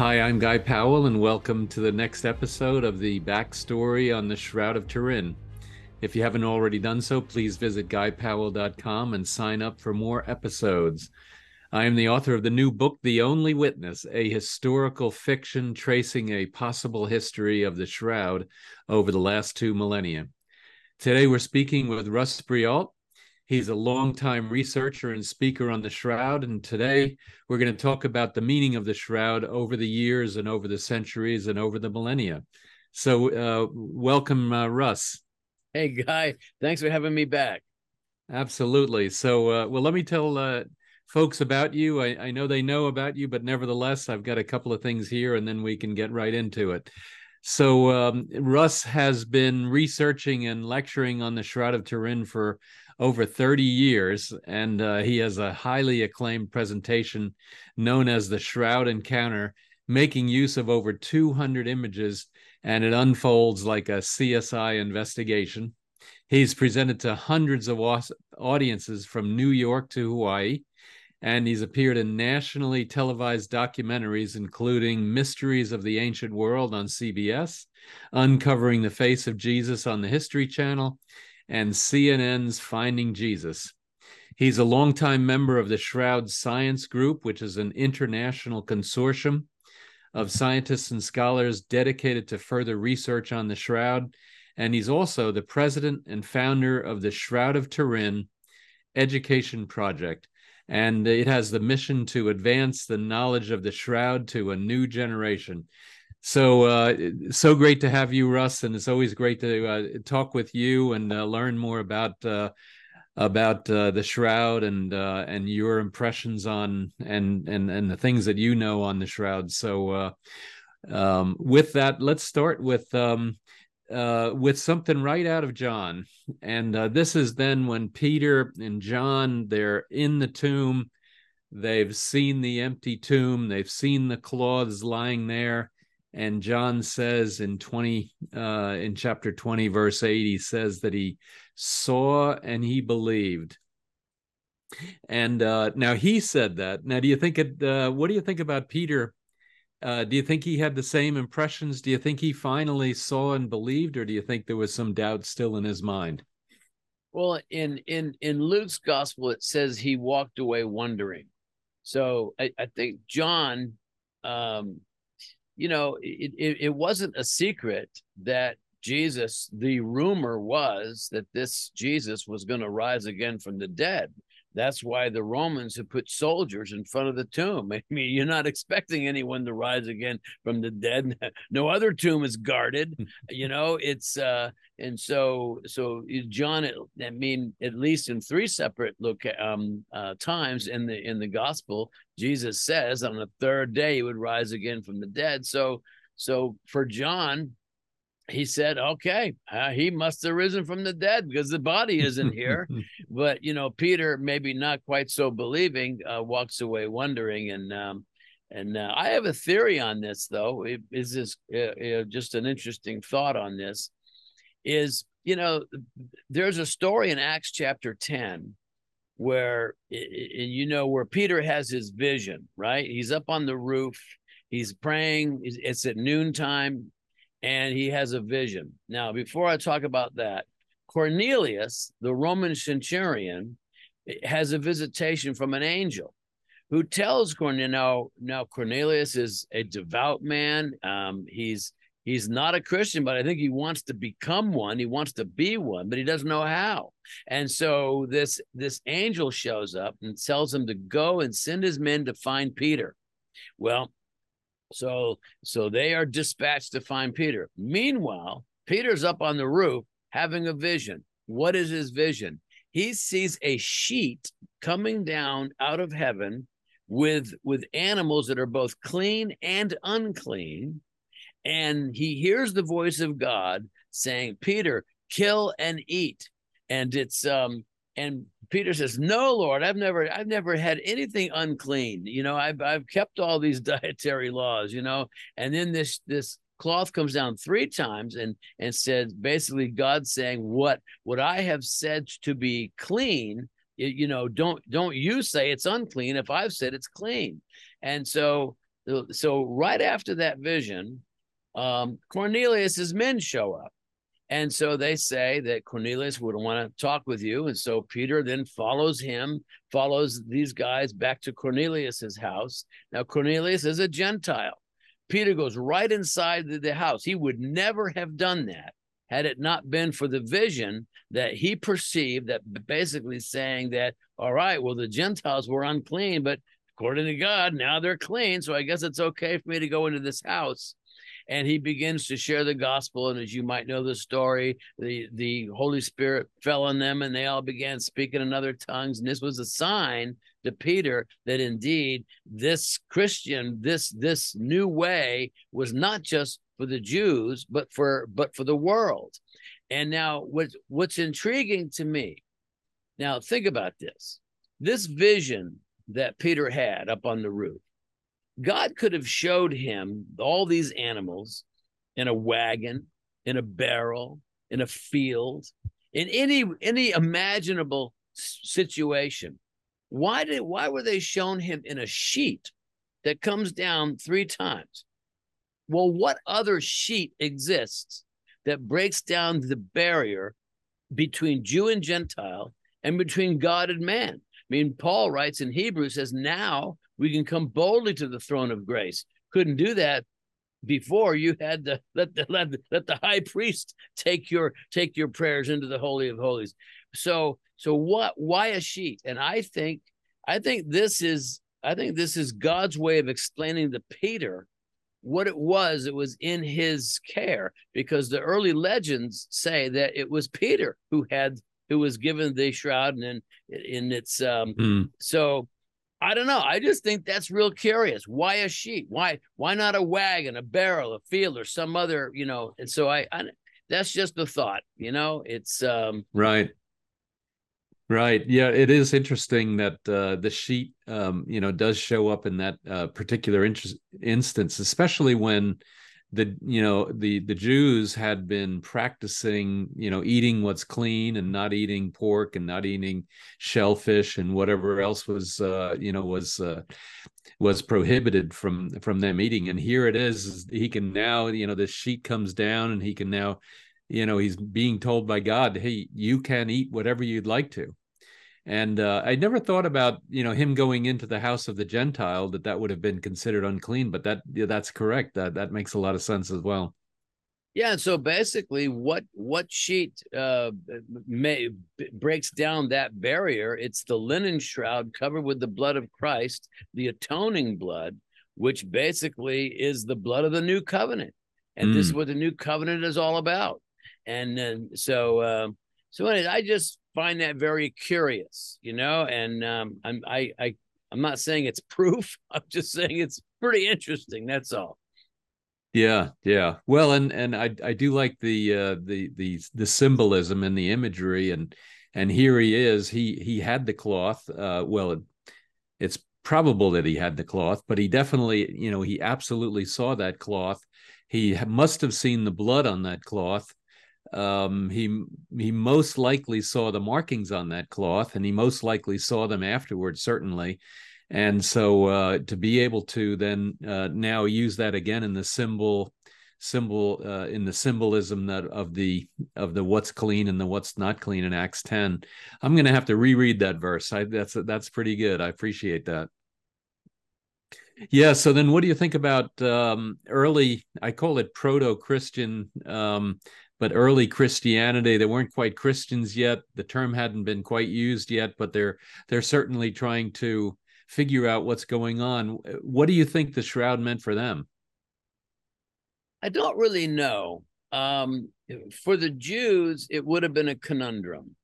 Hi, I'm Guy Powell, and welcome to the next episode of the backstory on the Shroud of Turin. If you haven't already done so, please visit guypowell.com and sign up for more episodes. I am the author of the new book, The Only Witness, a historical fiction tracing a possible history of the Shroud over the last two millennia. Today, we're speaking with Russ Breault. He's a longtime researcher and speaker on the Shroud, and today we're going to talk about the meaning of the Shroud over the years and over the centuries and over the millennia. So, uh, welcome, uh, Russ. Hey, Guy. Thanks for having me back. Absolutely. So, uh, well, let me tell uh, folks about you. I, I, know they know about you, but nevertheless, I've got a couple of things here, and then we can get right into it. So, um, Russ has been researching and lecturing on the Shroud of Turin for over 30 years, and uh, he has a highly acclaimed presentation known as the Shroud Encounter, making use of over 200 images and it unfolds like a CSI investigation. He's presented to hundreds of audiences from New York to Hawaii, and he's appeared in nationally televised documentaries, including Mysteries of the Ancient World on CBS, Uncovering the Face of Jesus on the History Channel, and CNN's Finding Jesus. He's a longtime member of the Shroud Science Group, which is an international consortium of scientists and scholars dedicated to further research on the Shroud. And he's also the president and founder of the Shroud of Turin Education Project. And it has the mission to advance the knowledge of the Shroud to a new generation. So, uh, so great to have you, Russ. And it's always great to uh, talk with you and uh, learn more about uh, about uh, the shroud and uh, and your impressions on and and and the things that you know on the shroud. So um, with that, let's start with um, uh, with something right out of John, and uh, this is then when Peter and John they're in the tomb. They've seen the empty tomb. They've seen the cloths lying there and john says in 20 uh in chapter 20 verse 8 he says that he saw and he believed. And uh, now he said that. Now, do you think it? Uh, what do you think about Peter? Uh, do you think he had the same impressions? Do you think he finally saw and believed, or do you think there was some doubt still in his mind? Well, in in in Luke's gospel, it says he walked away wondering. So I, I think John, um, you know, it, it, it wasn't a secret that Jesus, the rumor was that this Jesus was going to rise again from the dead. That's why the Romans have put soldiers in front of the tomb. I mean, you're not expecting anyone to rise again from the dead. No other tomb is guarded. you know, it's uh and so so John I mean at least in three separate look um uh, times in the in the gospel, Jesus says on the third day he would rise again from the dead. So so for John, he said, okay, uh, he must have risen from the dead because the body isn't here. but, you know, Peter, maybe not quite so believing, uh, walks away wondering. And, um, and uh, I have a theory on this, though. It, is this uh, just an interesting thought on this? Is, you know, there's a story in Acts chapter 10 where, and you know, where Peter has his vision, right? He's up on the roof, he's praying, it's at noontime and he has a vision. Now, before I talk about that, Cornelius, the Roman centurion, has a visitation from an angel who tells Cornelius now, now Cornelius is a devout man. Um, he's he's not a Christian, but I think he wants to become one. He wants to be one, but he doesn't know how. And so this this angel shows up and tells him to go and send his men to find Peter. Well, so so they are dispatched to find Peter. Meanwhile, Peter's up on the roof having a vision. What is his vision? He sees a sheet coming down out of heaven with with animals that are both clean and unclean and he hears the voice of God saying, "Peter, kill and eat." And it's um and Peter says, "No, Lord, I've never, I've never had anything unclean. You know, I've, I've kept all these dietary laws. You know." And then this, this cloth comes down three times and and says, basically, God saying, "What, what I have said to be clean, you know, don't, don't you say it's unclean if I've said it's clean." And so, so right after that vision, um, Cornelius's men show up. And so they say that Cornelius would want to talk with you. And so Peter then follows him, follows these guys back to Cornelius's house. Now, Cornelius is a Gentile. Peter goes right inside the, house. He would never have done that had it not been for the vision that he perceived that basically saying that, all right, well, the Gentiles were unclean, but according to God, now they're clean. So I guess it's okay for me to go into this house and he begins to share the gospel. And as you might know the story, the, the Holy Spirit fell on them and they all began speaking in other tongues. And this was a sign to Peter that indeed this Christian, this this new way was not just for the Jews, but for but for the world. And now what's what's intriguing to me, now think about this. This vision that Peter had up on the roof God could have showed him all these animals in a wagon, in a barrel, in a field, in any any imaginable situation. Why did why were they shown him in a sheet that comes down three times? Well, what other sheet exists that breaks down the barrier between Jew and Gentile and between God and man? I mean, Paul writes in Hebrews says, now we can come boldly to the throne of grace. Couldn't do that before you had to let the let, let the high priest take your take your prayers into the holy of holies so so what why a sheet and i think i think this is i think this is god's way of explaining to peter what it was it was in his care because the early legends say that it was peter who had who was given the shroud and in, in its um mm. so I don't know. I just think that's real curious. Why a sheet? Why why not a wagon, a barrel, a field, or some other, you know? And so I, I that's just a thought, you know. It's um right. Right. Yeah, it is interesting that uh, the sheet, um, you know, does show up in that uh, particular instance, especially when the you know the the Jews had been practicing you know eating what's clean and not eating pork and not eating shellfish and whatever else was uh, you know was uh, was prohibited from from them eating. And here it is he can now you know this sheet comes down and he can now you know he's being told by God hey you can eat whatever you'd like to and uh, I never thought about you know him going into the house of the Gentile that that would have been considered unclean, but that yeah, that's correct. That that makes a lot of sense as well. Yeah, so basically, what what sheet uh, may breaks down that barrier? It's the linen shroud covered with the blood of Christ, the atoning blood, which basically is the blood of the new covenant, and mm. this is mm. what the new covenant is all about. And then so uh, so anyway, I just find that very curious, you know, and um, I'm I I I'm not saying it's proof. I'm just saying it's pretty interesting. That's all. Yeah, yeah. Well, and and I I do like the uh the the the symbolism and the imagery and and here he is. He he had the cloth. Uh well, it, it's probable that he had the cloth, but he definitely, you know, he absolutely saw that cloth. He must have seen the blood on that cloth um, he he most likely saw the markings on that cloth, and he most likely saw them afterwards, certainly. And so uh, to be able to then uh, now use that again in the symbol symbol uh, in the symbolism that of the of the what's clean and the what's not clean in Acts 10. I'm going to have to reread that verse. I, that's that's pretty good. I appreciate that. Yeah. So then, what do you think about um, early? I call it proto-Christian um, but early Christianity, they weren't quite Christians yet. The term hadn't been quite used yet, but they're they're certainly trying to figure out what's going on. What do you think the shroud meant for them? I don't really know. Um, for the Jews, it would have been a conundrum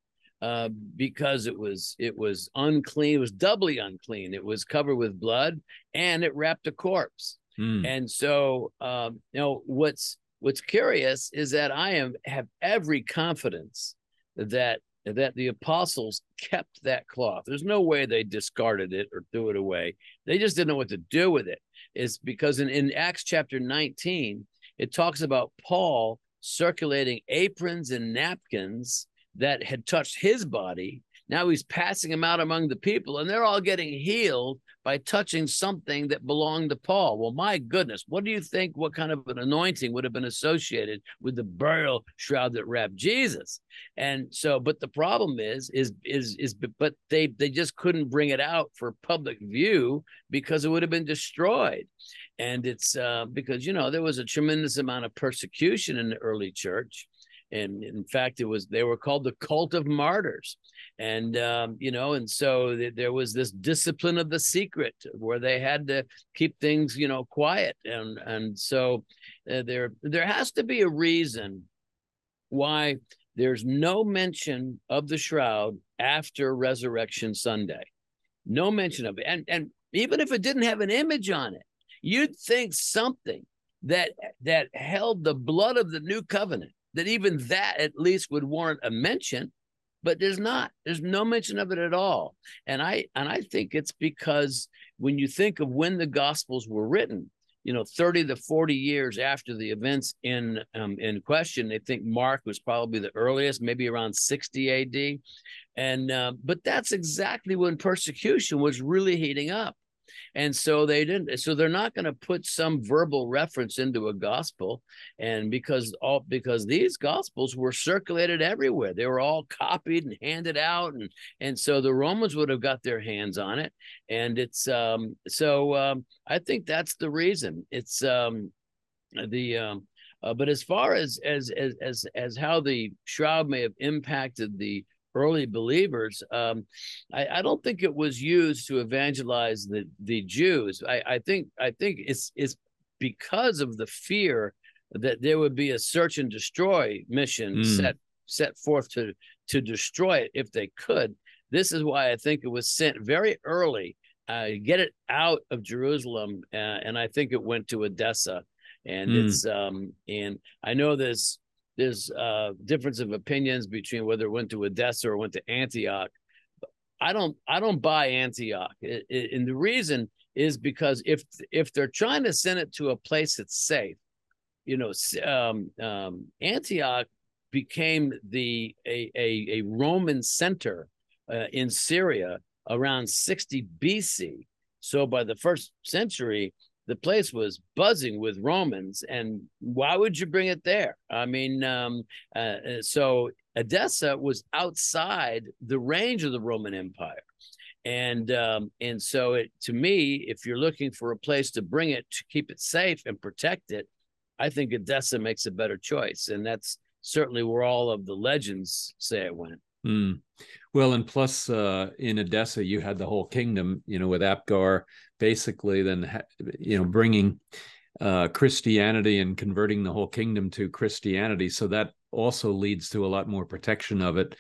uh, because it was it was unclean. It was doubly unclean. It was covered with blood, and it wrapped a corpse. Mm. And so, um, you know, what's what's curious is that I am have every confidence that that the apostles kept that cloth. There's no way they discarded it or threw it away. They just didn't know what to do with it. Is because in, in Acts chapter 19, it talks about Paul circulating aprons and napkins that had touched his body Now he's passing them out among the people, and they're all getting healed by touching something that belonged to Paul. Well, my goodness, what do you think? What kind of an anointing would have been associated with the burial shroud that wrapped Jesus? And so, but the problem is, is, is, is, but they they just couldn't bring it out for public view because it would have been destroyed. And it's uh, because you know there was a tremendous amount of persecution in the early church and in fact it was they were called the cult of martyrs. And um, you know and so th- there was this discipline of the secret where they had to keep things you know quiet. And and so uh, there there has to be a reason why there's no mention of the shroud after resurrection sunday. No mention of it. And and even if it didn't have an image on it you'd think something that that held the blood of the new covenant that even that at least would warrant a mention but there's not. There's no mention of it at all. And i and i think it's because when you think of when the gospels were written you know 30 to 40 years after the events in um, in question they think mark was probably the earliest maybe around 60 ad and uh, but that's exactly when persecution was really heating up and so they didn't so they're not going to put some verbal reference into a gospel. And because all because these gospels were circulated everywhere. They were all copied and handed out. And and so the romans would have got their hands on it. And it's um so um i think that's the reason. It's um the um uh, but as far as, as as as as how the shroud may have impacted the early believers. Um, I, I, don't think it was used to evangelize the the Jews. I, I think I think it's it's because of the fear that there would be a search and destroy mission mm. set set forth to to destroy it if they could. This is why I think it was sent very early, uh, get it out of Jerusalem, uh, and I think it went to Edessa. And mm. it's um and I know there's there's uh difference of opinions between whether it went to Edessa or went to Antioch. I don't I don't buy Antioch, and the reason is because if if they're trying to send it to a place that's safe, you know, um, um, Antioch became the a a, a Roman center uh, in Syria around 60 BC. So by the first century, the place was buzzing with Romans, and why would you bring it there? I mean, um, uh, uh, so Edessa was outside the range of the Roman Empire, and um, and so it to me, if you're looking for a place to bring it to keep it safe and protect it, I think Edessa makes a better choice, and that's certainly where all of the legends say it went. Mm. Well, and plus uh, in Edessa, you had the whole kingdom, you know, with Abgar basically then, you know, bringing uh, Christianity and converting the whole kingdom to Christianity. So that also leads to a lot more protection of it.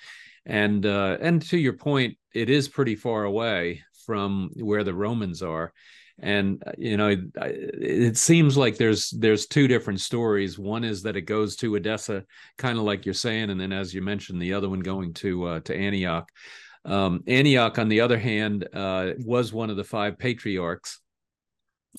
And uh, and to your point, it is pretty far away from where the Romans are and uh, you know it, seems like there's there's two different stories. One is that it goes to edessa kind of like you're saying and then as you mentioned the other one going to uh, to antioch. Um, antioch on the other hand uh, was one of the five patriarchs.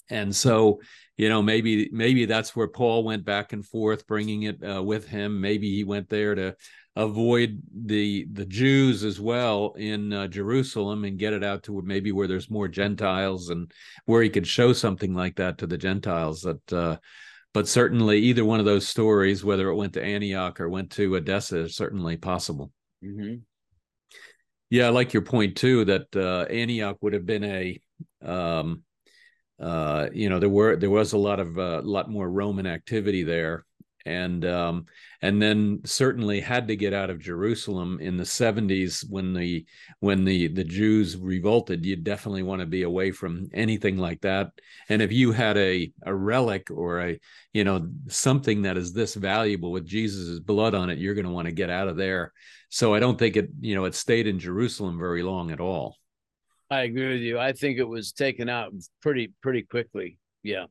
And so you know maybe maybe that's where paul went back and forth bringing it uh, with him maybe he went there to avoid the the Jews as well in uh, Jerusalem and get it out to maybe where there's more Gentiles and where he could show something like that to the Gentiles. That, uh, but certainly either one of those stories, whether it went to Antioch or went to Edessa, is certainly possible. Mm-hmm. Yeah, I like your point too that uh, Antioch would have been a um, uh, you know there were there was a lot of a uh, lot more Roman activity there and um, and then certainly had to get out of Jerusalem in the 70s when the when the the Jews revolted. You definitely want to be away from anything like that. And if you had a a relic or a you know something that is this valuable with Jesus's blood on it, you're going to want to get out of there. So I don't think it you know it stayed in Jerusalem very long at all. I agree with you. I think it was taken out pretty pretty quickly. Yeah.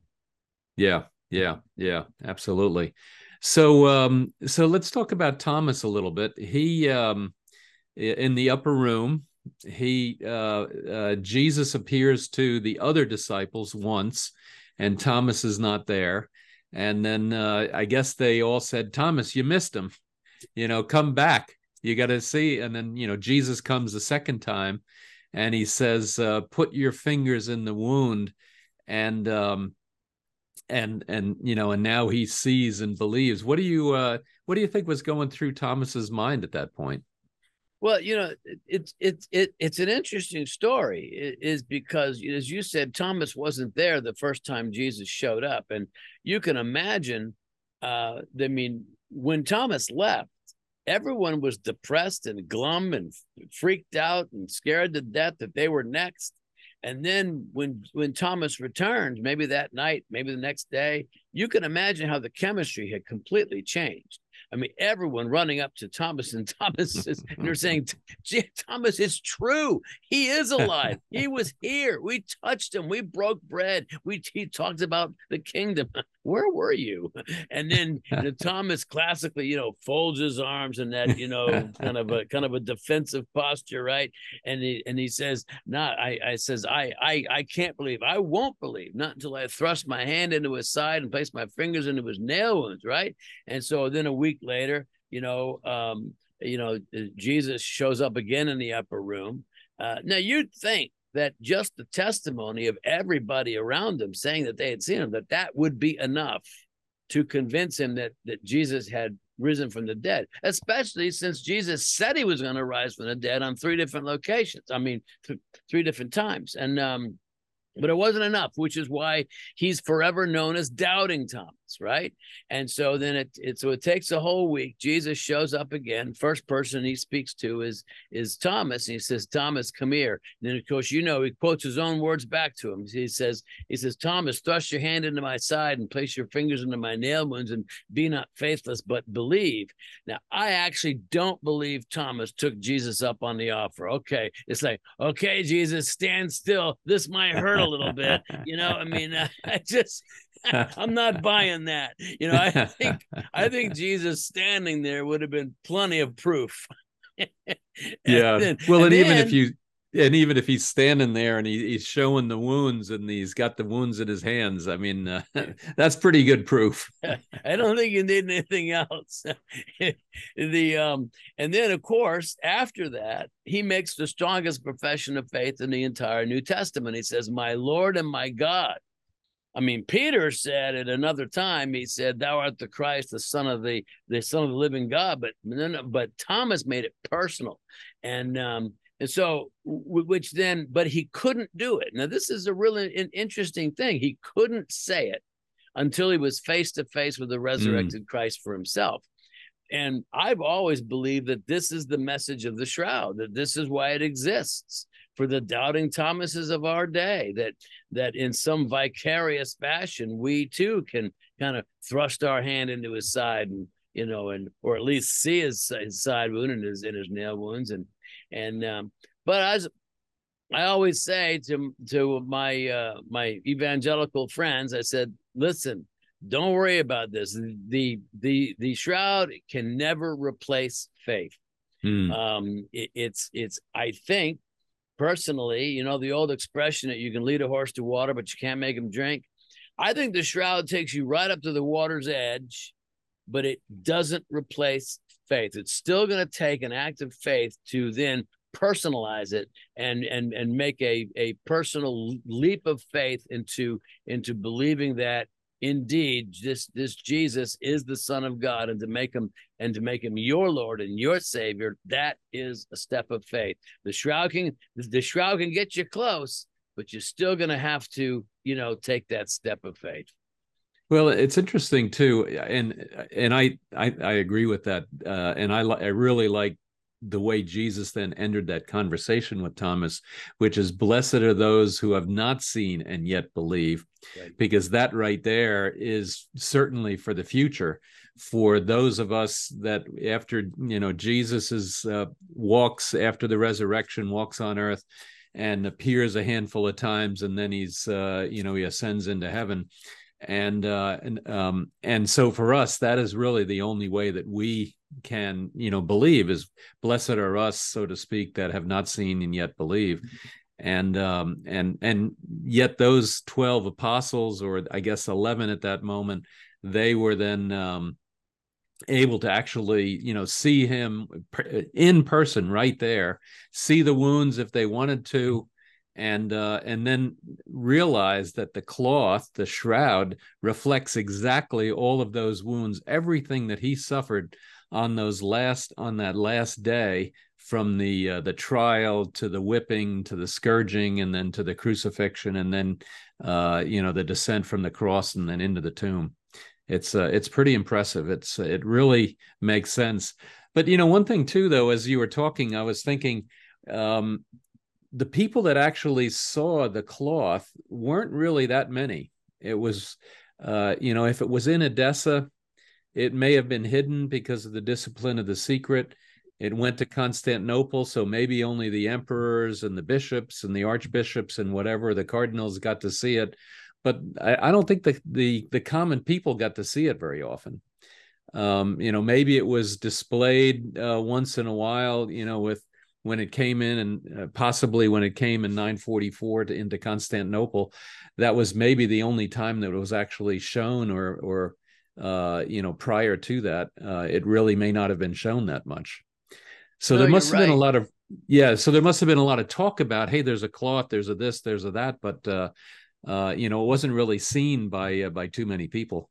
Yeah. Yeah. Yeah. Absolutely. So um, so let's talk about Thomas a little bit. He um, in the upper room, he uh, uh, Jesus appears to the other disciples once, and Thomas is not there. And then uh, I guess they all said, "Thomas, you missed him. You know, come back." you got to see and then you know jesus comes the second time and he says uh, put your fingers in the wound. And um and and you know and now he sees and believes. What do you uh what do you think was going through thomas's mind at that point? Well you know it's it's it, it's an interesting story. It is because as you said thomas wasn't there the first time jesus showed up. And you can imagine uh i mean when thomas left everyone was depressed and glum and freaked out and scared to death that they were next and then when when Thomas returned, maybe that night, maybe the next day, you can imagine how the chemistry had completely changed. I mean, everyone running up to Thomas and Thomas is, and they're saying, Thomas, it's true. He is alive. He was here. We touched him. We broke bread. We he talked about the kingdom. Where were you? And then you know, Thomas classically, you know, folds his arms in that, you know, kind of a kind of a defensive posture, right? And he and he says, "Not." I I says, "I I I can't believe. I won't believe. Not until I thrust my hand into his side and place my fingers into his nail wounds." Right? And so then a week later, you know, um, you know, Jesus shows up again in the upper room. Uh, now you'd think that just the testimony of everybody around him saying that they had seen him, that that would be enough to convince him that that Jesus had risen from the dead, especially since Jesus said he was going to rise from the dead on three different locations. I mean, th- three different times. And um, but it wasn't enough, which is why he's forever known as Doubting Thomas, right? And so then it, it so it takes a whole week. Jesus shows up again. First person he speaks to is is Thomas, and he says, "Thomas, come here." And then of course you know he quotes his own words back to him. He says, "He says, Thomas, thrust your hand into my side and place your fingers into my nail wounds, and be not faithless, but believe." Now I actually don't believe Thomas took Jesus up on the offer. Okay, it's like, okay, Jesus, stand still. This might hurt a little bit. You know, I mean, I just I'm not buying that. You know, I think I think Jesus standing there would have been plenty of proof. yeah. Then, well, and, and even if you and even if he's standing there and he, he's showing the wounds and he's got the wounds in his hands, I mean, uh, that's pretty good proof. I don't think you need anything else. the um, and then of course after that he makes the strongest profession of faith in the entire New Testament. He says, "My Lord and my God." I mean, Peter said at another time, he said, "Thou art the Christ, the Son of the the Son of the Living God." But but Thomas made it personal, and um, and so, which then, but he couldn't do it. Now, this is a really an interesting thing. He couldn't say it until he was face to face with the resurrected mm. Christ for himself. And I've always believed that this is the message of the shroud, that this is why it exists for the doubting Thomases of our day, that that in some vicarious fashion, we too can kind of thrust our hand into his side and you know, and or at least see his, his side wound and his in his nail wounds and and um, but as I always say to to my uh, my evangelical friends, I said, listen, don't worry about this. The the the shroud can never replace faith. Hmm. Um, it, it's it's I think personally, you know, the old expression that you can lead a horse to water, but you can't make him drink. I think the shroud takes you right up to the water's edge, but it doesn't replace faith. It's still going to take an act of faith to then personalize it and and and make a a personal leap of faith into into believing that indeed this this Jesus is the son of God and to make him and to make him your lord and your savior that is a step of faith. The shroud can the shroud can get you close but you're still going to have to you know take that step of faith. Well, it's interesting too, and and I I, I agree with that, uh, and I I really like the way Jesus then entered that conversation with Thomas, which is blessed are those who have not seen and yet believe, right. because that right there is certainly for the future for those of us that after you know Jesus is uh, walks after the resurrection walks on earth and appears a handful of times and then he's uh, you know he ascends into heaven and uh, and um, and so for us that is really the only way that we can you know believe is blessed are us so to speak that have not seen and yet believe. And um and and yet those 12 apostles or i guess 11 at that moment they were then um able to actually you know see him in person right there see the wounds if they wanted to and uh, and then realize that the cloth the shroud reflects exactly all of those wounds everything that he suffered on those last on that last day from the uh, the trial to the whipping to the scourging and then to the crucifixion and then uh, you know the descent from the cross and then into the tomb it's uh, it's pretty impressive. It's it really makes sense. But you know, one thing too, though, as you were talking, I was thinking um, the people that actually saw the cloth weren't really that many. It was, uh, you know, if it was in Edessa, it may have been hidden because of the discipline of the secret. It went to Constantinople, so maybe only the emperors and the bishops and the archbishops and whatever the cardinals got to see it but I, I, don't think the, the the common people got to see it very often. Um, you know, maybe it was displayed uh, once in a while. You know, with when it came in, and uh, possibly when it came in 944 to, into Constantinople, that was maybe the only time that it was actually shown, or or uh, you know, prior to that, uh, it really may not have been shown that much. So no, there must have right. been a lot of yeah. So there must have been a lot of talk about, hey, there's a cloth, there's a this, there's a that, but uh, uh, you know, it wasn't really seen by uh, by too many people.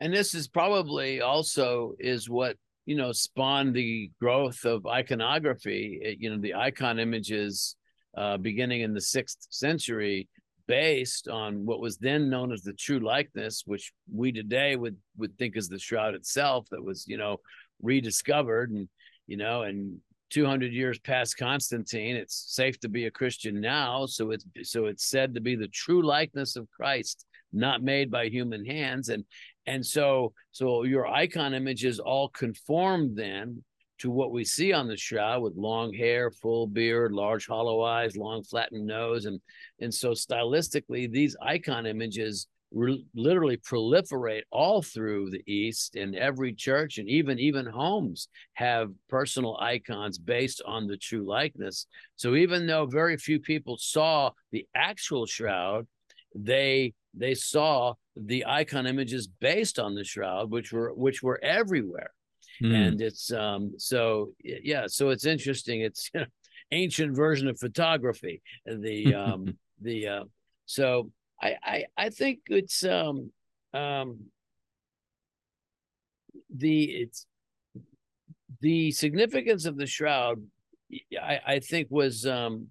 And this is probably also is what you know spawned the growth of iconography. It, you know, the icon images uh, beginning in the sixth century, based on what was then known as the true likeness, which we today would would think is the shroud itself that was you know rediscovered and you know and 200 years past Constantine. It's safe to be a Christian now. So it's so it's said to be the true likeness of Christ, not made by human hands. And and so so your icon images all conform then to what we see on the shroud with long hair, full beard, large hollow eyes, long flattened nose, and and so stylistically these icon images re- literally proliferate all through the East, and every church and even even homes have personal icons based on the true likeness. So even though very few people saw the actual shroud, they they saw the icon images based on the shroud, which were which were everywhere. Mm. And it's um so yeah, so it's interesting. It's you know, ancient version of photography. The um the uh so I, I I think it's um um the it's the significance of the shroud I, I think was um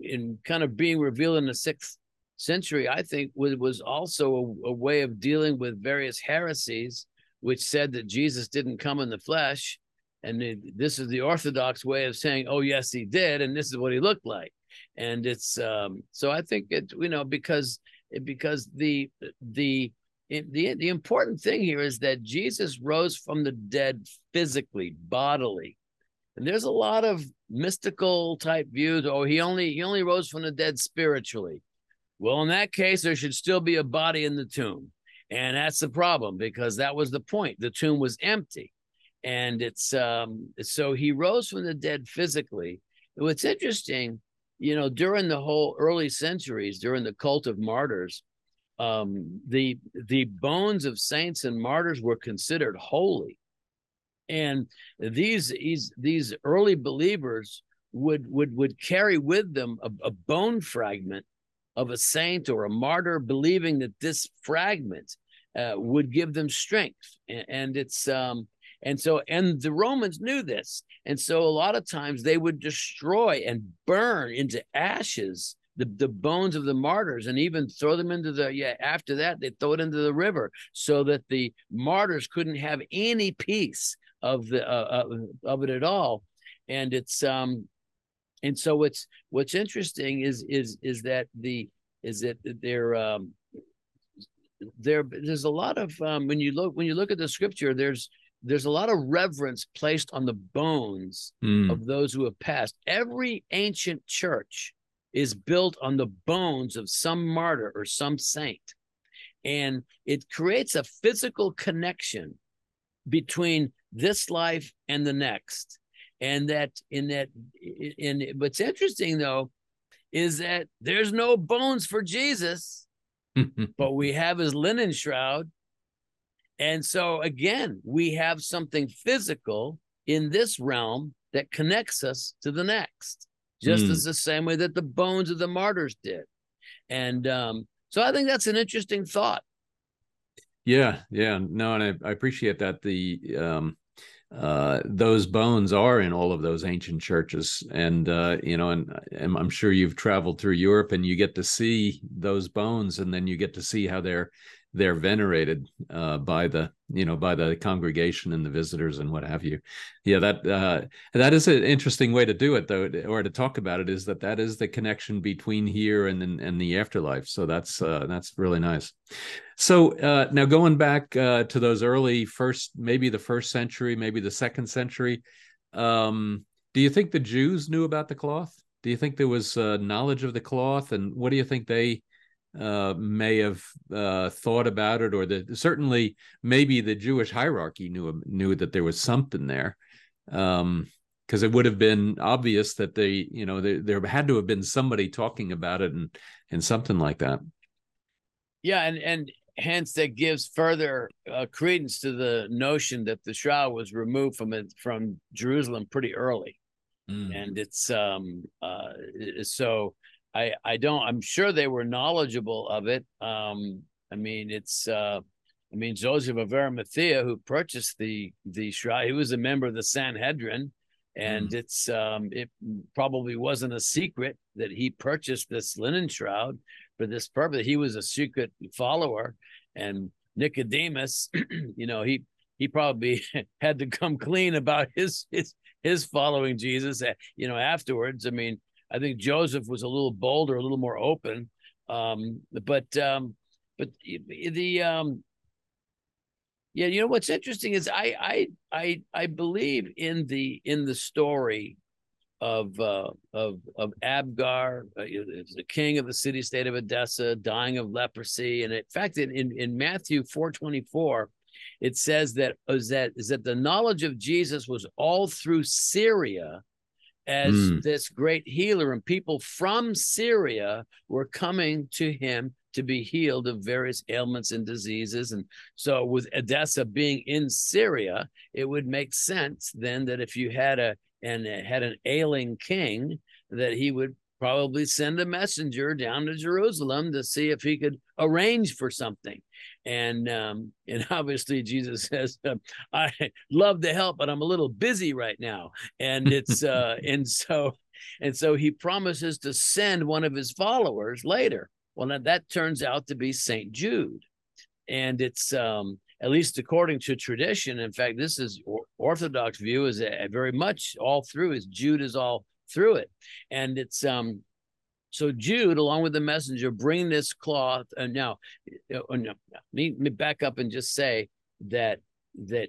in kind of being revealed in the sixth century I think was was also a, a way of dealing with various heresies which said that Jesus didn't come in the flesh and it, this is the orthodox way of saying oh yes he did and this is what he looked like and it's um, so I think it you know because because the the the the important thing here is that Jesus rose from the dead physically, bodily. And there's a lot of mystical type views. Oh, he only he only rose from the dead spiritually. Well, in that case, there should still be a body in the tomb. And that's the problem because that was the point. The tomb was empty. And it's um so he rose from the dead physically. What's interesting you know, during the whole early centuries, during the cult of martyrs, um, the the bones of saints and martyrs were considered holy, and these these these early believers would would would carry with them a, a bone fragment of a saint or a martyr, believing that this fragment uh, would give them strength, and, and it's um, and so, and the Romans knew this. And so, a lot of times they would destroy and burn into ashes the, the bones of the martyrs and even throw them into the, yeah, after that, they throw it into the river so that the martyrs couldn't have any piece of the, uh, of it at all. And it's, um, and so what's, what's interesting is, is, is that the, is that there, um, there, there's a lot of, um, when you look, when you look at the scripture, there's, there's a lot of reverence placed on the bones mm. of those who have passed. Every ancient church is built on the bones of some martyr or some saint. And it creates a physical connection between this life and the next. And that in that in what's interesting though is that there's no bones for Jesus, but we have his linen shroud And so again, we have something physical in this realm that connects us to the next, just mm. as the same way that the bones of the martyrs did. And um, so I think that's an interesting thought. Yeah, yeah, no, and I, I appreciate that. The um, uh, those bones are in all of those ancient churches, and uh, you know, and, and I'm sure you've traveled through Europe, and you get to see those bones, and then you get to see how they're they're venerated uh, by the you know by the congregation and the visitors and what have you. Yeah that uh, that is an interesting way to do it though or to talk about it is that that is the connection between here and and the afterlife. So that's uh, that's really nice. So uh, now going back uh, to those early first maybe the first century maybe the second century um, do you think the jews knew about the cloth? Do you think there was uh, knowledge of the cloth? And what do you think they uh, may have uh, thought about it, or the certainly maybe the Jewish hierarchy knew knew that there was something there, because um, it would have been obvious that they, you know, there, there had to have been somebody talking about it and and something like that. Yeah, and and hence that gives further uh, credence to the notion that the shroud was removed from it from Jerusalem pretty early, mm. and it's um uh so I I don't. I'm sure they were knowledgeable of it. Um, I mean, it's. Uh, I mean, Joseph of Arimathea, who purchased the the shrine, he was a member of the Sanhedrin, and mm. it's um, it probably wasn't a secret that he purchased this linen shroud for this purpose. He was a secret follower, and Nicodemus, you know, he he probably had to come clean about his his his following Jesus. Eh, you know, afterwards. I mean, I think Joseph was a little bolder, a little more open. Um, but um, but the um, yeah, you know what's interesting is I I I I believe in the in the story of uh, of of Abgar, uh, the king of the city state of Edessa, dying of leprosy, and in fact, in in, Matthew four twenty four, it says that is that is that the knowledge of Jesus was all through Syria as mm. this great healer, and people from Syria were coming to him to be healed of various ailments and diseases. And so, with Edessa being in Syria, it would make sense then that if you had a and had an ailing king, that he would probably send a messenger down to Jerusalem to see if he could arrange for something. And um, and obviously Jesus says, "I love to help, but I'm a little busy right now." And it's uh, and so and so he promises to send one of his followers later. Well, now that turns out to be Saint Jude, and it's um, at least according to tradition. In fact, this is Orthodox view is a, very much all through. Is Jude is all through it. And it's um so Jude, along with the messenger, bring this cloth. And now, uh, no, let me, me back up and just say that that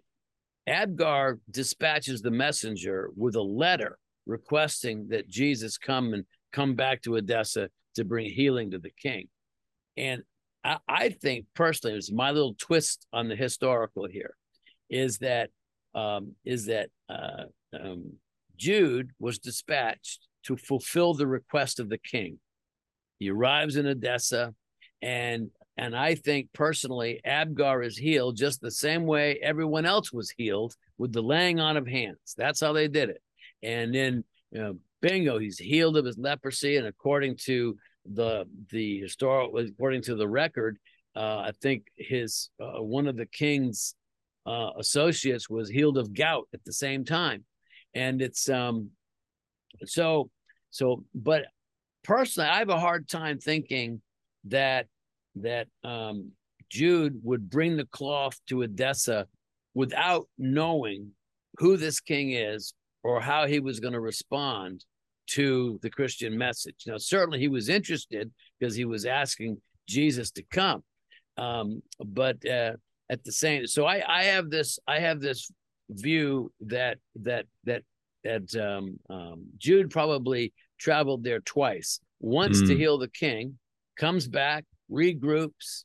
Abgar dispatches the messenger with a letter requesting that Jesus come and come back to Edessa to bring healing to the king. And I, I think personally, it's my little twist on the historical here, is that um, is that uh, um, Jude was dispatched to fulfill the request of the king. He arrives in Edessa, and and I think personally, Abgar is healed just the same way everyone else was healed with the laying on of hands. That's how they did it. And then, you know, bingo, he's healed of his leprosy. And according to the the historical, according to the record, uh, I think his uh, one of the king's uh, associates was healed of gout at the same time and it's um so so but personally i have a hard time thinking that that um jude would bring the cloth to edessa without knowing who this king is or how he was going to respond to the christian message. Now certainly he was interested because he was asking jesus to come um but uh at the same so i i have this i have this view that that that that um, um, Jude probably traveled there twice. Once mm. to heal the king, comes back, regroups.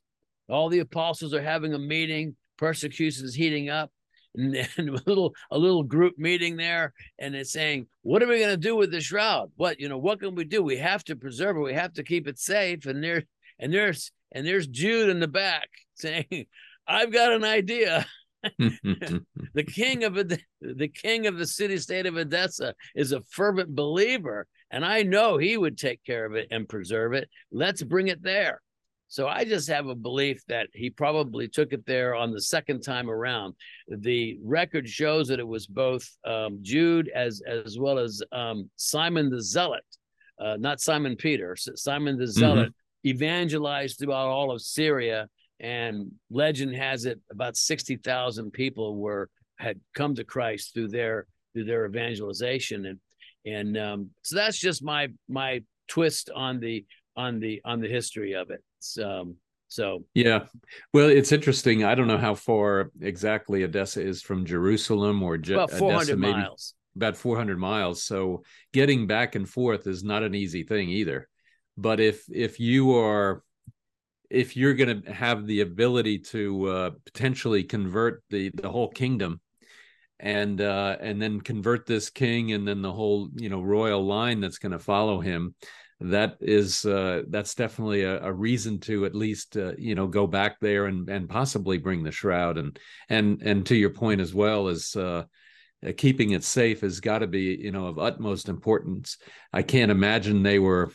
All the apostles are having a meeting. Persecution is heating up, and then a little a little group meeting there, and it's saying, "What are we going to do with the shroud? What you know? What can we do? We have to preserve it. We have to keep it safe." And there's and there's and there's Jude in the back saying, I've got an idea. the king of the king of the city state of Edessa is a fervent believer, and I know he would take care of it and preserve it. Let's bring it there. So I just have a belief that he probably took it there on the second time around. The record shows that it was both um, Jude as as well as um, Simon the Zealot, uh, not Simon Peter, Simon the Zealot, mm-hmm. evangelized throughout all of Syria and legend has it about 60,000 people were had come to Christ through their through their evangelization. And and um, so that's just my my twist on the on the on the history of it. Um, so. Yeah. Well it's interesting. I don't know how far exactly edessa is from jerusalem or Je- about 400 edessa, miles. About 400 miles. So getting back and forth is not an easy thing either. But if if you are if you're going to have the ability to uh, potentially convert the the whole kingdom and uh, and then convert this king and then the whole you know royal line that's going to follow him that is uh, that's definitely a, a, reason to at least uh, you know go back there and and possibly bring the shroud. And and and to your point as well as uh, uh, keeping it safe has got to be you know of utmost importance i can't imagine they were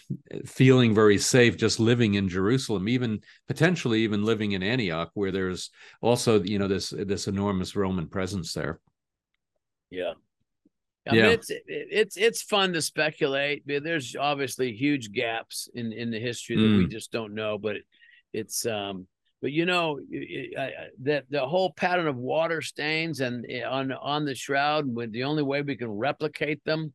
feeling very safe just living in jerusalem even potentially even living in antioch where there's also you know this this enormous roman presence there yeah I yeah. Mean, it's it's it's fun to speculate. There's obviously huge gaps in in the history that mm. we just don't know, but it's um but you know that the whole pattern of water stains and eh, on on the shroud, with the only way we can replicate them,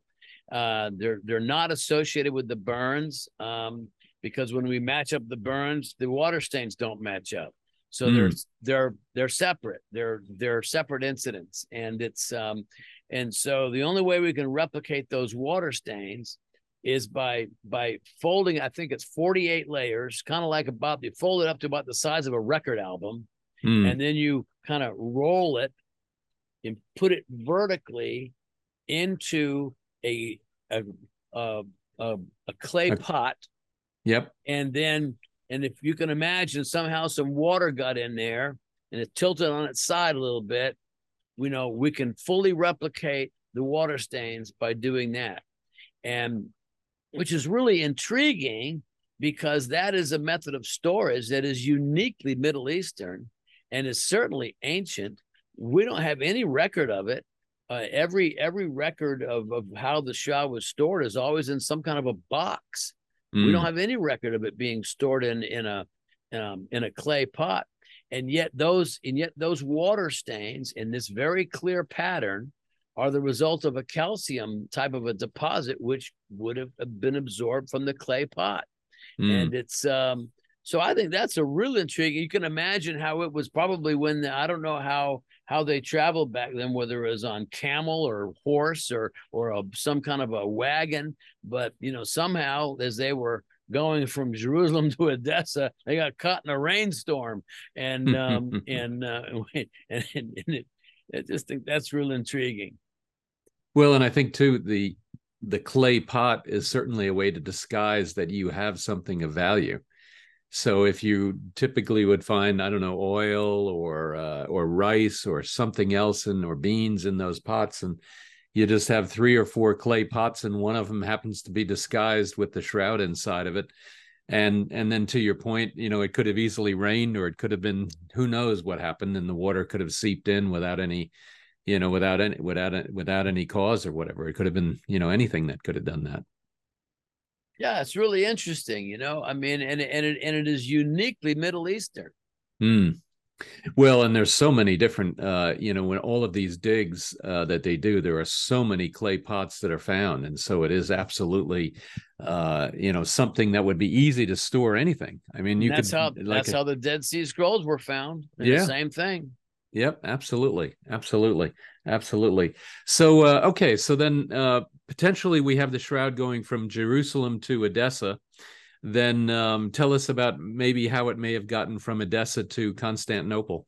uh, they're they're not associated with the burns um, because when we match up the burns, the water stains don't match up. So mm. they're they're they're separate. They're they're separate incidents, and it's um, and so the only way we can replicate those water stains is by by folding i think it's 48 layers kind of like about you fold it up to about the size of a record album mm. and then you kind of roll it and put it vertically into a a a, a, a clay pot. Yep. And then and if you can imagine somehow some water got in there and it tilted on its side a little bit you know we can fully replicate the water stains by doing that. And which is really intriguing because that is a method of storage that is uniquely Middle Eastern and is certainly ancient. We don't have any record of it. Uh, every every record of, of how the Shroud was stored is always in some kind of a box. Mm. We don't hmm. have any record of it being stored in in a um, in a clay pot, and yet those and yet those water stains in this very clear pattern are the result of a calcium type of a deposit, which would have been absorbed from the clay pot. Mm. And it's um, so I think that's a real intrigue. You can imagine how it was probably when the, I don't know how how they traveled back then, whether it was on camel or horse or or a, some kind of a wagon, but you know somehow as they were going from Jerusalem to Edessa, they got caught in a rainstorm, and um, and, uh, and, and and it, I just think that's real intriguing. Well, and I think too the the clay pot is certainly a way to disguise that you have something of value. So if you typically would find I don't know oil or uh, or rice or something else in or beans in those pots and you just have three or four clay pots and one of them happens to be disguised with the shroud inside of it and and then to your point you know it could have easily rained or it could have been who knows what happened and the water could have seeped in without any you know, without any without without any cause or whatever. It could have been, you know, anything that could have done that. Yeah, it's really interesting, you know. I mean, and and it and it is uniquely Middle Eastern. Hmm. Well, and there's so many different, uh, you know, when all of these digs uh, that they do, there are so many clay pots that are found, and so it is absolutely, uh, you know, something that would be easy to store anything. I mean, you that's could, how like that's a, how the Dead Sea Scrolls were found. Yeah, same thing. Yep, absolutely, absolutely, absolutely. So, uh, okay, so then uh, potentially we have the shroud going from Jerusalem to Edessa. Then um, tell us about maybe how it may have gotten from Edessa to Constantinople.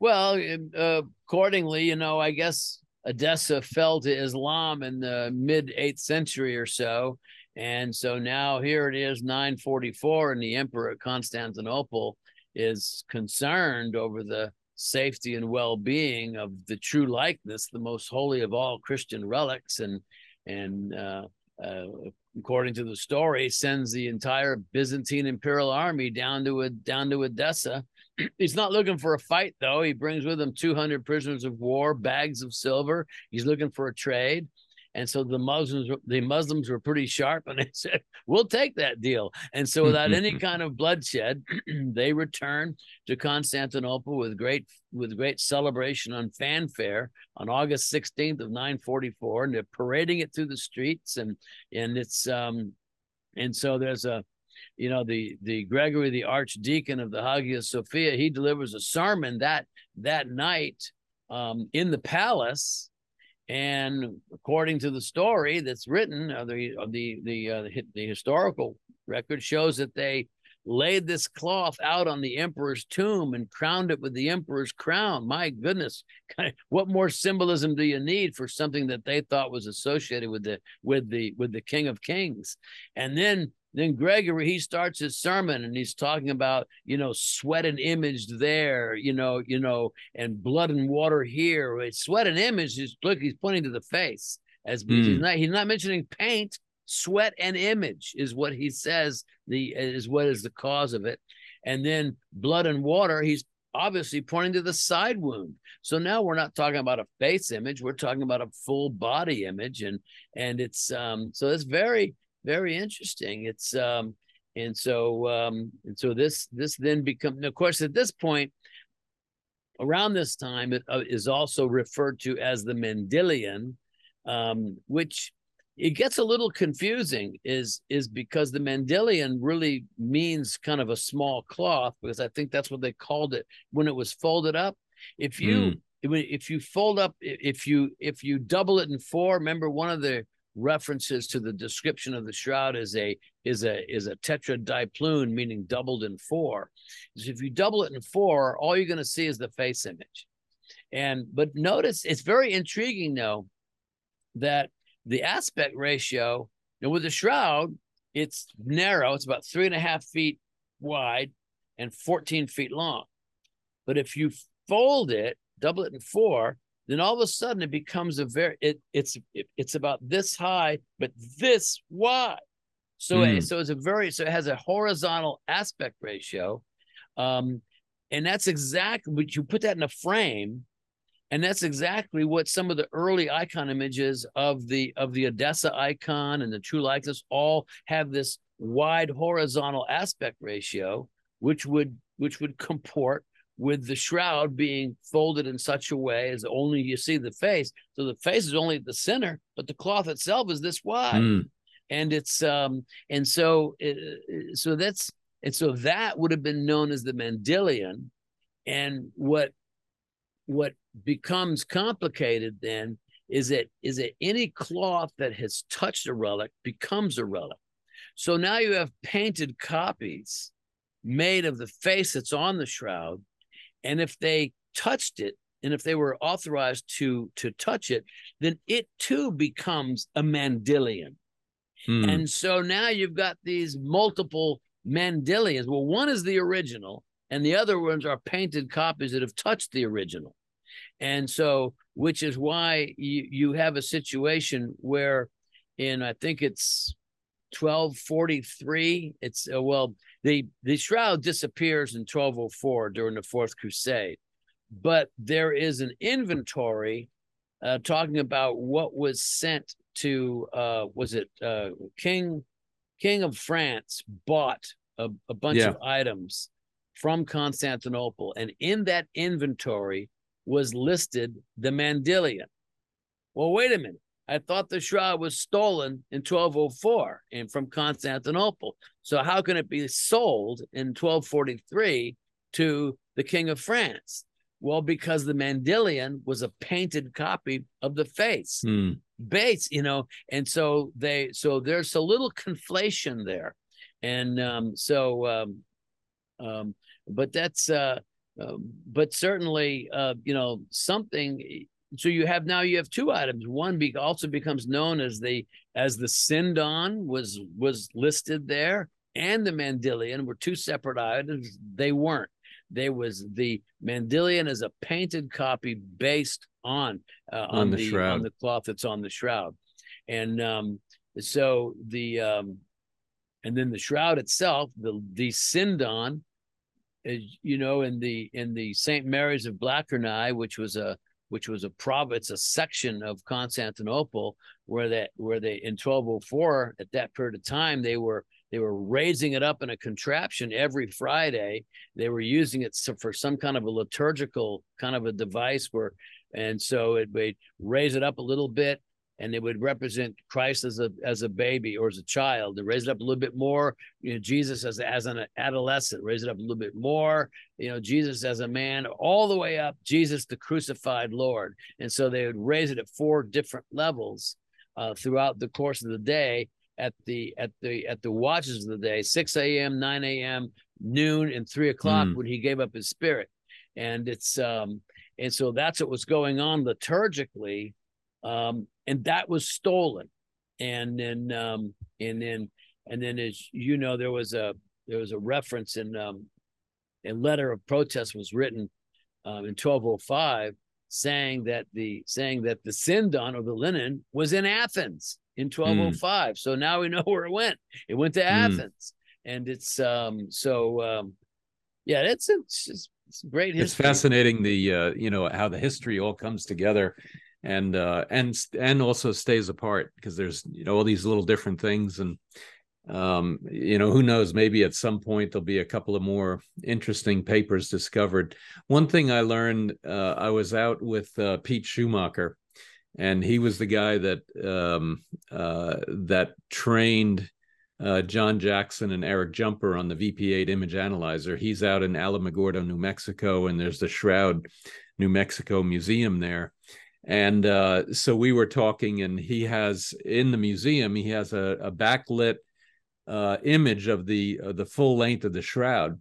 Well, uh, accordingly, you know, I guess Edessa fell to Islam in the mid eighth century or so, and so now here it is, 944, and the emperor at Constantinople is concerned over the safety and well-being of the true likeness, the most holy of all Christian relics, and and uh, uh, according to the story, sends the entire Byzantine imperial army down to a, down to Edessa. He's not looking for a fight, though. He brings with him 200 prisoners of war, bags of silver. He's looking for a trade. And so the Muslims, the Muslims were pretty sharp, and they said, "We'll take that deal." And so, without any kind of bloodshed, they returned to Constantinople with great with great celebration on fanfare on August 16th of 944, and they're parading it through the streets, and and it's um, and so there's a you know the the gregory the archdeacon of the hagia sophia he delivers a sermon that that night um, in the palace and according to the story that's written, uh, the uh, the the, uh, the historical record shows that they laid this cloth out on the emperor's tomb and crowned it with the emperor's crown. My goodness, what more symbolism do you need for something that they thought was associated with the with the with the King of Kings? And then then Gregory he starts his sermon and he's talking about you know sweat and image there you know you know and blood and water here. Sweat and image is look he's pointing to the face as mm. he's not he's not mentioning paint. Sweat and image is what he says the is what is the cause of it. And then blood and water he's obviously pointing to the side wound. So now we're not talking about a face image. We're talking about a full body image. And and it's um so it's very very interesting. It's um, and so um, and so this this then becomes of course at this point around this time it uh, is also referred to as the Mandylion, um, which it gets a little confusing is is because the mandylion really means kind of a small cloth because I think that's what they called it when it was folded up. If you mm. if you fold up if you if you double it in four, remember one of the references to the description of the shroud is a is a is a tetradiplon meaning doubled in four. So if you double it in four all you're going to see is the face image. And but notice it's very intriguing though that the aspect ratio know, with the shroud it's narrow it's about three and a half feet wide and 14 feet long. But if you fold it double it in four then all of a sudden it becomes a very it, it's it, it's about this high but this wide so mm. so it's a very so it has a horizontal aspect ratio um and that's exactly what you put that in a frame and that's exactly what some of the early icon images of the of the Edessa icon and the true likeness all have this wide horizontal aspect ratio which would which would comport with the shroud being folded in such a way as only you see the face. So the face is only at the center, but the cloth itself is this wide. Mm. And it's um and so it, so that's and so that would have been known as the Mandylion. And what what becomes complicated then is that is that any cloth that has touched a relic becomes a relic. So now you have painted copies made of the face that's on the shroud and if they touched it, and if they were authorized to to touch it, then it too becomes a Mandylion. Hmm. And so now you've got these multiple Mandylions. Well, one is the original, and the other ones are painted copies that have touched the original. And so, which is why you, you have a situation where, in I think it's 1243, it's uh, well, the the shroud disappears in 1204 during the fourth crusade but there is an inventory uh, talking about what was sent to uh, was it uh, king king of france bought a, a bunch yeah. of items from constantinople and in that inventory was listed the mandylion well wait a minute I thought the shroud was stolen in 1204 and from Constantinople. So how can it be sold in 1243 to the King of France? Well, because the Mandylion was a painted copy of the face. Hmm. Base, you know, and so they so there's a little conflation there. And um, so um, um, but that's uh, uh, but certainly uh, you know something so you have now you have two items. One be, also becomes known as the as the Sindon was was listed there, and the Mandylion were two separate items. They weren't. there was the Mandylion is a painted copy based on uh, on, on, the, the on the cloth that's on the shroud, and um, so the um, and then the shroud itself, the the sindon, is you know in the in the Saint Mary's of Blachernae, which was a which was a province, a section of Constantinople, where that where they in 1204 at that period of time they were they were raising it up in a contraption every Friday. They were using it for some kind of a liturgical kind of a device where, and so it would raise it up a little bit, and it would represent Christ as a as a baby or as a child. To raise it up a little bit more, you know, Jesus as as an adolescent, raise it up a little bit more. You know, Jesus as a man, all the way up, Jesus the crucified Lord. And so they would raise it at four different levels uh, throughout the course of the day at the at the at the watches of the day 6 a.m 9 a.m noon and 3 o'clock mm. when he gave up his spirit and it's um and so that's what was going on liturgically um and that was stolen and then um and then and then as you know there was a there was a reference in um a letter of protest was written um, in 1205 saying that the saying that the sindon or the linen was in Athens in 1205. Mm. So now we know where it went. It went to mm. Athens, and it's um so um yeah, it's it's, it's, it's great history. It's fascinating the uh you know how the history all comes together and uh and and also stays apart because there's you know all these little different things and um you know who knows maybe at some point there'll be a couple of more interesting papers discovered one thing i learned uh i was out with uh, pete schumacher and he was the guy that um, uh, that trained uh, John Jackson and Eric Jumper on the VP8 image analyzer. He's out in Alamogordo, New Mexico, and there's the Shroud, New Mexico Museum there. And uh, so we were talking, and he has in the museum he has a, a backlit uh, image of the the full length of the shroud.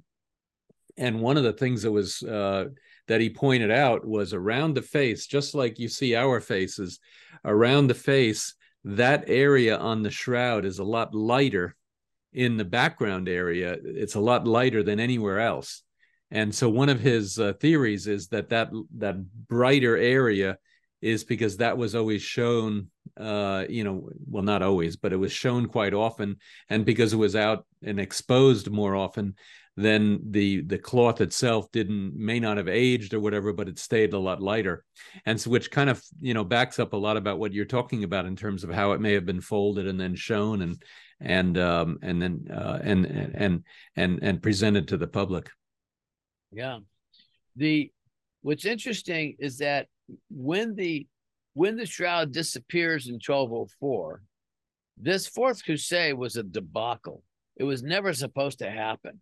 And one of the things that was uh, that he pointed out was around the face, just like you see our faces, around the face, that area on the shroud is a lot lighter in the background area. It's a lot lighter than anywhere else. And so one of his uh, theories is that that that brighter area is because that was always shown uh you know well not always but it was shown quite often. And because it was out and exposed more often then the the cloth itself didn't may not have aged or whatever but it stayed a lot lighter. And so which kind of you know backs up a lot about what you're talking about in terms of how it may have been folded and then shown and and um and then uh and and and and presented to the public. Yeah. The what's interesting is that when the when the shroud disappears in 1204 this fourth crusade was a debacle it was never supposed to happen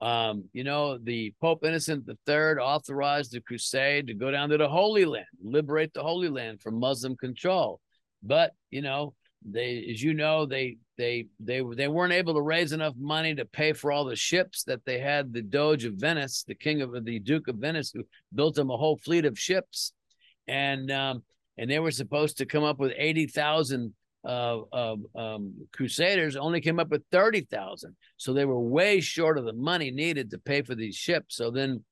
um, you know, the Pope Innocent III authorized the crusade to go down to the Holy Land, liberate the Holy Land from Muslim control. But you know, they, as you know, they they they they weren't able to raise enough money to pay for all the ships that they had. The Doge of Venice, the King of the Duke of Venice, who built them a whole fleet of ships, and um, and they were supposed to come up with eighty thousand uh, um, Crusaders only came up with 30,000. So they were way short of the money needed to pay for these ships. So then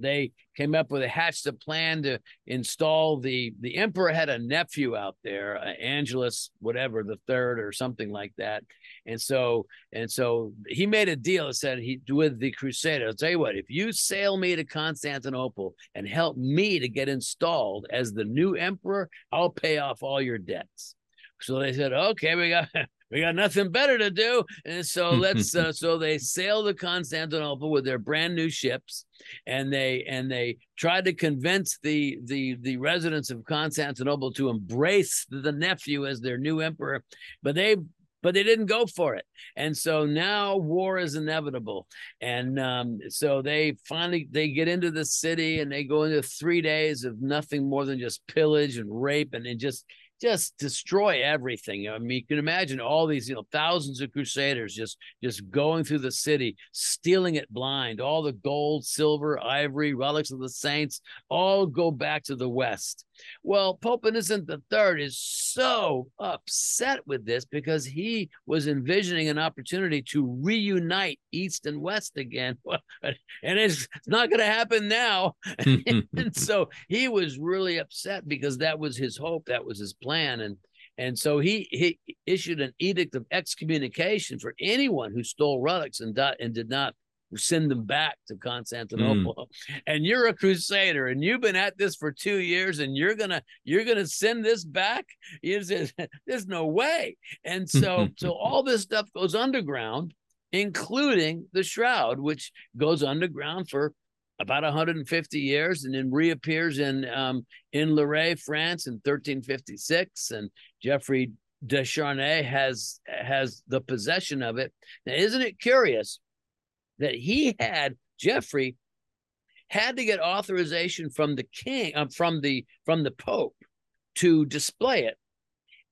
they came up with a hatched a plan to install the the emperor had a nephew out there uh, angelus whatever the third or something like that and so and so he made a deal and said he with the Crusaders. tell you what if you sail me to constantinople and help me to get installed as the new emperor i'll pay off all your debts so they said, okay, we got we got nothing better to do, and so let's. uh, so they sailed to Constantinople with their brand new ships, and they and they tried to convince the the the residents of Constantinople to embrace the nephew as their new emperor, but they but they didn't go for it and so now war is inevitable and um, so they finally they get into the city and they go into three days of nothing more than just pillage and rape and, and just just destroy everything. I mean, you can imagine all these, you know, thousands of crusaders just just going through the city, stealing it blind. All the gold, silver, ivory, relics of the saints all go back to the west. Well, Pope Innocent III is so upset with this because he was envisioning an opportunity to reunite East and West again. And it's not going to happen now. and so he was really upset because that was his hope, that was his plan. And and so he, he issued an edict of excommunication for anyone who stole relics and, and did not send them back to Constantinople. Mm. And you're a crusader and you've been at this for 2 years and you're to you're to send this back? There's no way. And so so all this stuff goes underground including the shroud which goes underground for about 150 years and then reappears in um, in Lirey, France in 1356 and Geoffrey de Charnay has has the possession of it. Now isn't it curious that he had Jeffrey had to get authorization from the king uh, from the from the pope to display it.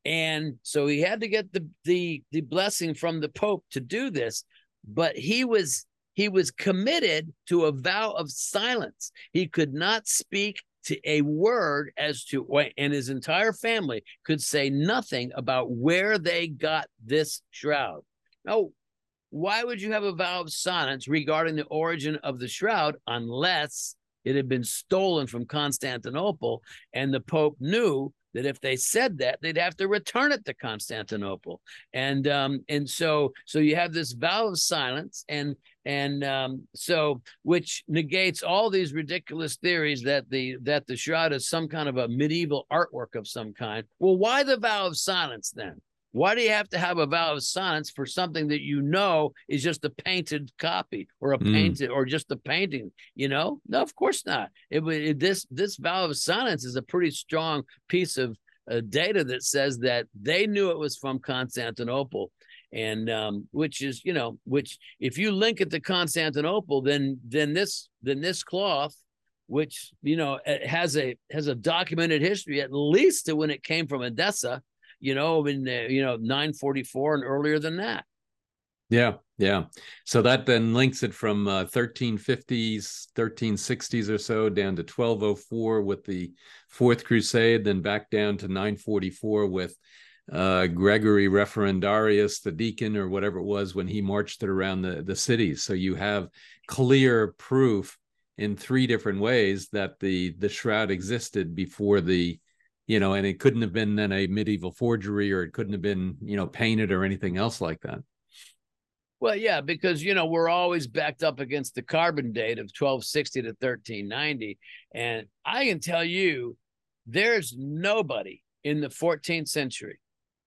And so he had to get the the the blessing from the pope to do this but he was he was committed to a vow of silence. He could not speak to a word as to and his entire family could say nothing about where they got this shroud. Now why would you have a vow of silence regarding the origin of the shroud unless it had been stolen from Constantinople and the Pope knew that if they said that they'd have to return it to Constantinople? And um and so so you have this vow of silence and and um so which negates all these ridiculous theories that the that the shroud is some kind of a medieval artwork of some kind. Well why the vow of silence then why do you have to have a vow of silence for something that you know is just a painted copy or a mm. painted or just a painting? You know, no, of course not. It, it this this vow of silence is a pretty strong piece of uh, data that says that they knew it was from Constantinople, and um, which is you know which if you link it to Constantinople, then then this then this cloth which you know has a has a documented history at least to when it came from Edessa you know, in you know 944 and earlier than that. Yeah, yeah. So that then links it from uh, 1350s, 1360s or so down to 1204 with the Fourth Crusade, then back down to 944 with uh, Gregory Referendarius, the deacon or whatever it was, when he marched it around the, the cities. So you have clear proof in three different ways that the the shroud existed before the you know, and it couldn't have been then a medieval forgery or it couldn't have been, you know, painted or anything else like that. Well, yeah, because you know we're always backed up against the carbon date of 1260 to 1390, and I can tell you, there's nobody in the 14th century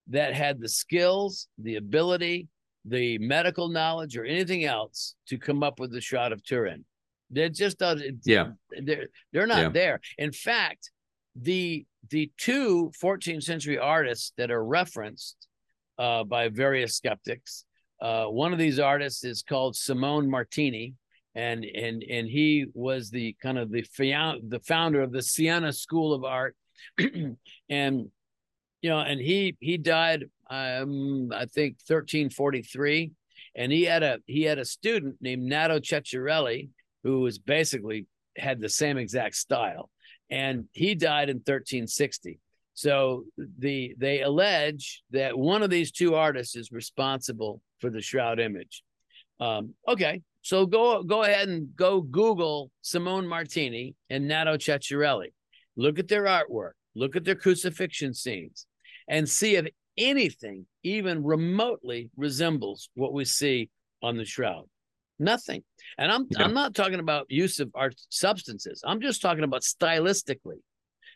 that had the skills, the ability, the medical knowledge, or anything else to come up with the Shroud of Turin. They're just uh, yeah, they're they're not yeah. there. In fact, the the two 14th century artists that are referenced uh, by various skeptics. Uh, one of these artists is called Simone Martini, and and and he was the kind of the the founder of the Siena School of Art, and you know, and he he died, um, I think 1343, and he had a he had a student named Naddo Ceccarelli who was basically had the same exact style and he died in 1360. So the they allege that one of these two artists is responsible for the shroud image. Um, okay, so go go ahead and go Google Simone Martini and Naddo Ceccarelli. Look at their artwork. Look at their crucifixion scenes, and see if anything even remotely resembles what we see on the shroud. Nothing. And I'm yeah. I'm not talking about use of art substances. I'm just talking about stylistically.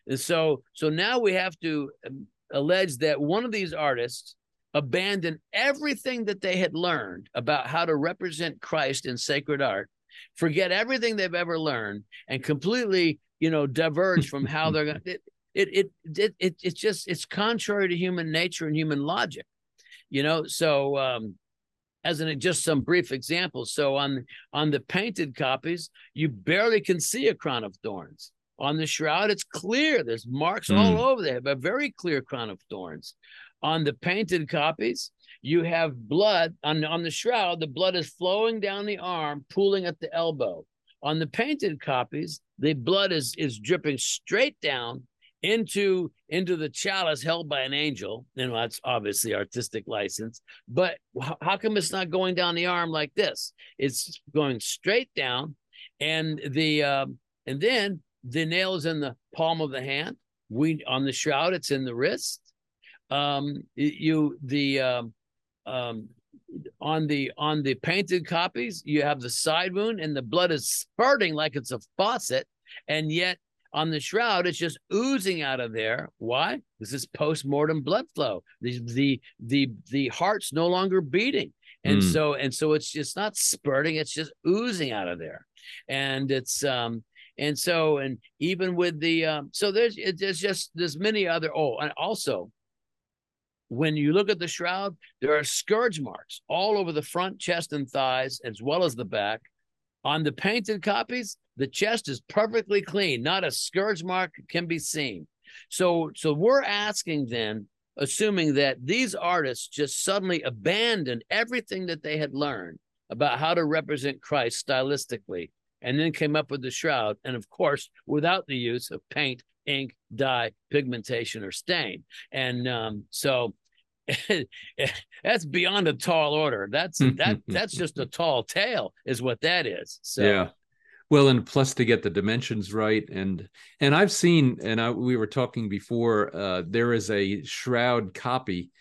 And so so now we have to um, allege that one of these artists abandoned everything that they had learned about how to represent Christ in sacred art, forget everything they've ever learned, and completely, you know, diverge from how they're going. It, it it it it it's just it's contrary to human nature and human logic, you know. So um, as an just some brief examples. So on on the painted copies, you barely can see a crown of thorns. On the shroud, it's clear. There's marks mm. all over there, a very clear crown of thorns. On the painted copies, you have blood on, on the shroud, the blood is flowing down the arm, pooling at the elbow. On the painted copies, the blood is, is dripping straight down into into the chalice held by an angel. And that's obviously artistic license. But how come it's not going down the arm like this? It's going straight down, and the um, and then the nail is in the palm of the hand. We on the shroud, it's in the wrist. Um, you the um, um, on the on the painted copies, you have the side wound, and the blood is spurting like it's a faucet, and yet on the shroud, it's just oozing out of there. Why? This is post-mortem blood flow. The the the the heart's no longer beating. And mm. so and so it's just not spurting, it's just oozing out of there. And it's um and so and even with the um so there's it, there's just there's many other oh and also when you look at the shroud, there are scourge marks all over the front, chest, and thighs, as well as the back. On the painted copies, the chest is perfectly clean, not a scourge mark can be seen. So, so we're asking then, assuming that these artists just suddenly abandoned everything that they had learned about how to represent Christ stylistically, and then came up with the shroud, and of course, without the use of paint, ink, dye, pigmentation, or stain. And um, so that's beyond a tall order. That's that that's just a tall tale, is what that is. So yeah. Well, and plus to get the dimensions right, and and I've seen, and I, we were talking before. Uh, there is a shroud copy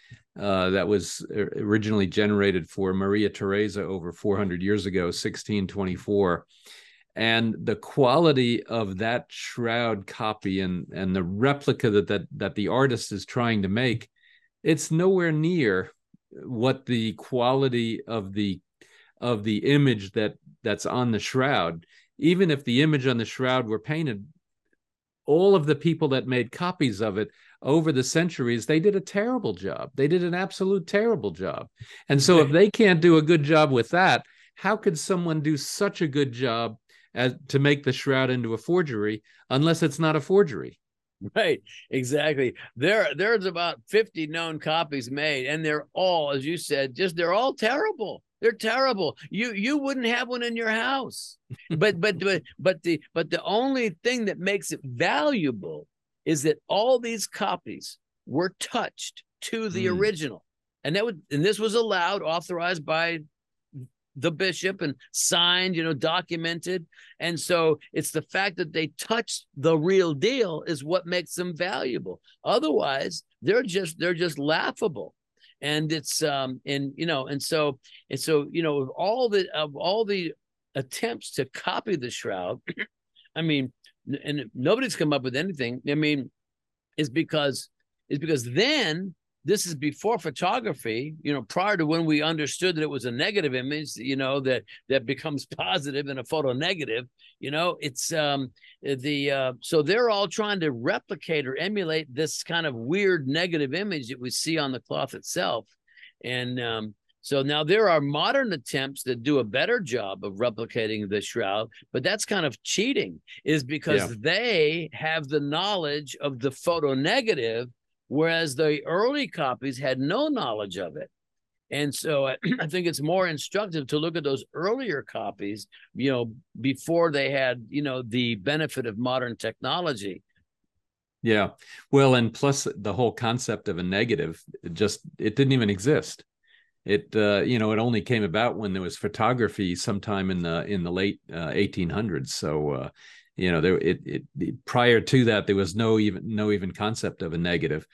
uh, that was originally generated for Maria Theresa over 400 years ago, 1624, and the quality of that shroud copy and and the replica that that that the artist is trying to make, it's nowhere near what the quality of the of the image that that's on the shroud even if the image on the shroud were painted, all of the people that made copies of it over the centuries, they did a terrible job. They did an absolute terrible job. And so if they can't do a good job with that, how could someone do such a good job as to make the shroud into a forgery unless it's not a forgery? Right, exactly. There, there's about 50 known copies made, and they're all, as you said, just they're all terrible. They're terrible. You you wouldn't have one in your house. but but but but the but the only thing that makes it valuable is that all these copies were touched to the mm. original. And that would and this was allowed, authorized by the bishop and signed, you know, documented. And so it's the fact that they touched the real deal is what makes them valuable. Otherwise, they're just they're just laughable and it's um and you know and so and so you know of all the of all the attempts to copy the shroud i mean and nobody's come up with anything i mean is because is because then this is before photography you know prior to when we understood that it was a negative image you know that that becomes positive in a photo negative you know it's um the uh so they're all trying to replicate or emulate this kind of weird negative image that we see on the cloth itself and um so now there are modern attempts that do a better job of replicating the shroud, but that's kind of cheating, is because yeah. they have the knowledge of the photo negative whereas the early copies had no knowledge of it. And so I, I, think it's more instructive to look at those earlier copies, you know, before they had, you know, the benefit of modern technology. Yeah. Well, and plus the whole concept of a negative, it just it didn't even exist. It uh, you know, it only came about when there was photography sometime in the in the late uh, 1800s. So uh, you know there it, it, prior to that there was no even no even concept of a negative.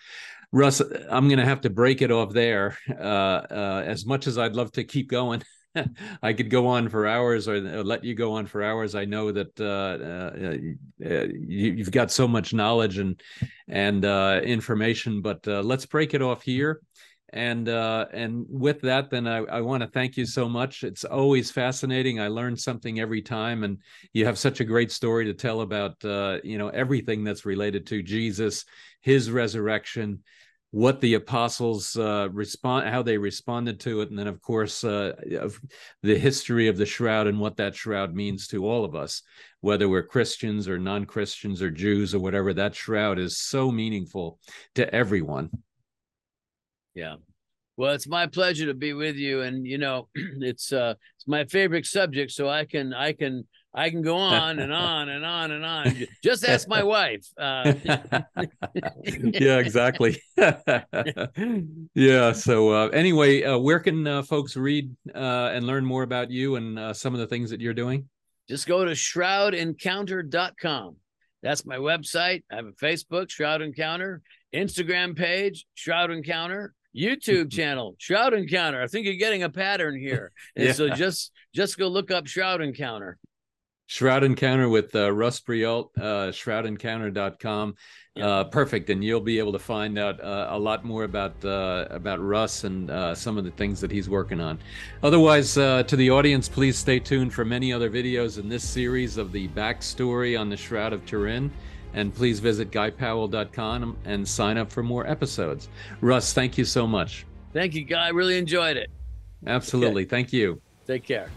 Russ i'm going to have to break it off there. Uh, uh, as much as i'd love to keep going I could go on for hours, or, let you go on for hours. I know that uh, uh, uh you, have got so much knowledge and and uh, information, but let's break it off here and uh, and with that then i, I want to thank you so much. It's always fascinating. I learn something every time and you have such a great story to tell about uh, you know everything that's related to jesus his resurrection what the apostles uh, respond how they responded to it and then of course uh, of the history of the shroud and what that shroud means to all of us whether we're christians or non-christians or jews or whatever. That shroud is so meaningful to everyone yeah. Well, it's my pleasure to be with you, and you know, it's uh, it's my favorite subject, so I can I can I can go on and on and on and on. Just ask my wife. Uh, yeah, exactly. yeah. So uh, anyway, uh, where can uh, folks read uh, and learn more about you and uh, some of the things that you're doing? Just go to shroudencounter.com. That's my website. I have a Facebook, Shroud Encounter, Instagram page, Shroud Encounter, YouTube channel, Shroud Encounter. I think you're getting a pattern here. And yeah. so just just go look up Shroud Encounter. Shroud Encounter with uh, Russ Breault, uh, shroudencounter.com. Uh, perfect, and you'll be able to find out uh, a lot more about uh, about Russ and uh, some of the things that he's working on. Otherwise, uh, to the audience, please stay tuned for many other videos in this series of the backstory on the Shroud of Turin. And please visit guypowell.com and sign up for more episodes. Russ, thank you so much. Thank you, Guy. I really enjoyed it. Absolutely. Okay. Thank you. Take care.